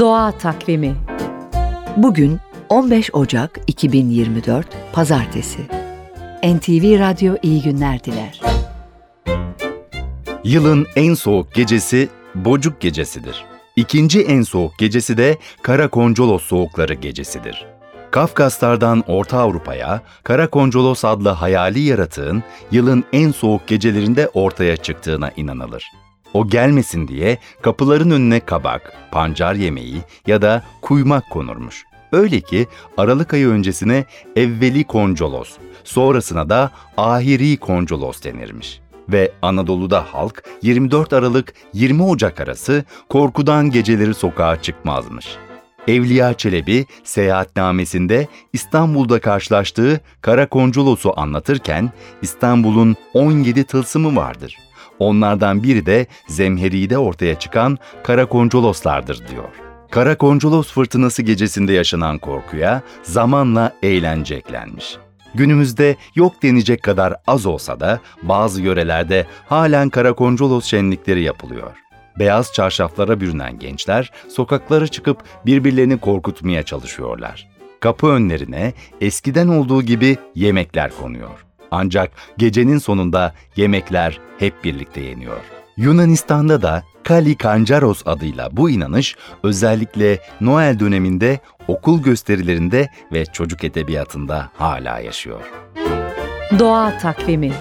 Doğa Takvimi Bugün 15 Ocak 2024 Pazartesi. NTV Radyo iyi günler diler. Yılın en soğuk gecesi Bocuk Gecesidir. İkinci en soğuk gecesi de Karakoncolos Soğukları Gecesidir. Kafkaslardan Orta Avrupa'ya Karakoncolos adlı hayali yaratığın yılın en soğuk gecelerinde ortaya çıktığına inanılır. O gelmesin diye kapıların önüne kabak, pancar yemeği ya da kuymak konurmuş. Öyle ki Aralık ayı öncesine evveli koncolos, sonrasına da ahiri koncolos denirmiş. Ve Anadolu'da halk 24 Aralık 20 Ocak arası korkudan geceleri sokağa çıkmazmış. Evliya Çelebi seyahatnamesinde İstanbul'da karşılaştığı Karakonculos'u anlatırken İstanbul'un 17 tılsımı vardır. Onlardan biri de Zemheri'de ortaya çıkan Karakoncoloslardır diyor. Karakoncolos fırtınası gecesinde yaşanan korkuya zamanla eğlence eklenmiş. Günümüzde yok denecek kadar az olsa da bazı yörelerde halen Karakoncolos şenlikleri yapılıyor. Beyaz çarşaflara bürünen gençler sokaklara çıkıp birbirlerini korkutmaya çalışıyorlar. Kapı önlerine eskiden olduğu gibi yemekler konuyor. Ancak gecenin sonunda yemekler hep birlikte yeniyor. Yunanistan'da da Kali Kancaros adıyla bu inanış özellikle Noel döneminde okul gösterilerinde ve çocuk edebiyatında hala yaşıyor. Doğa Takvimi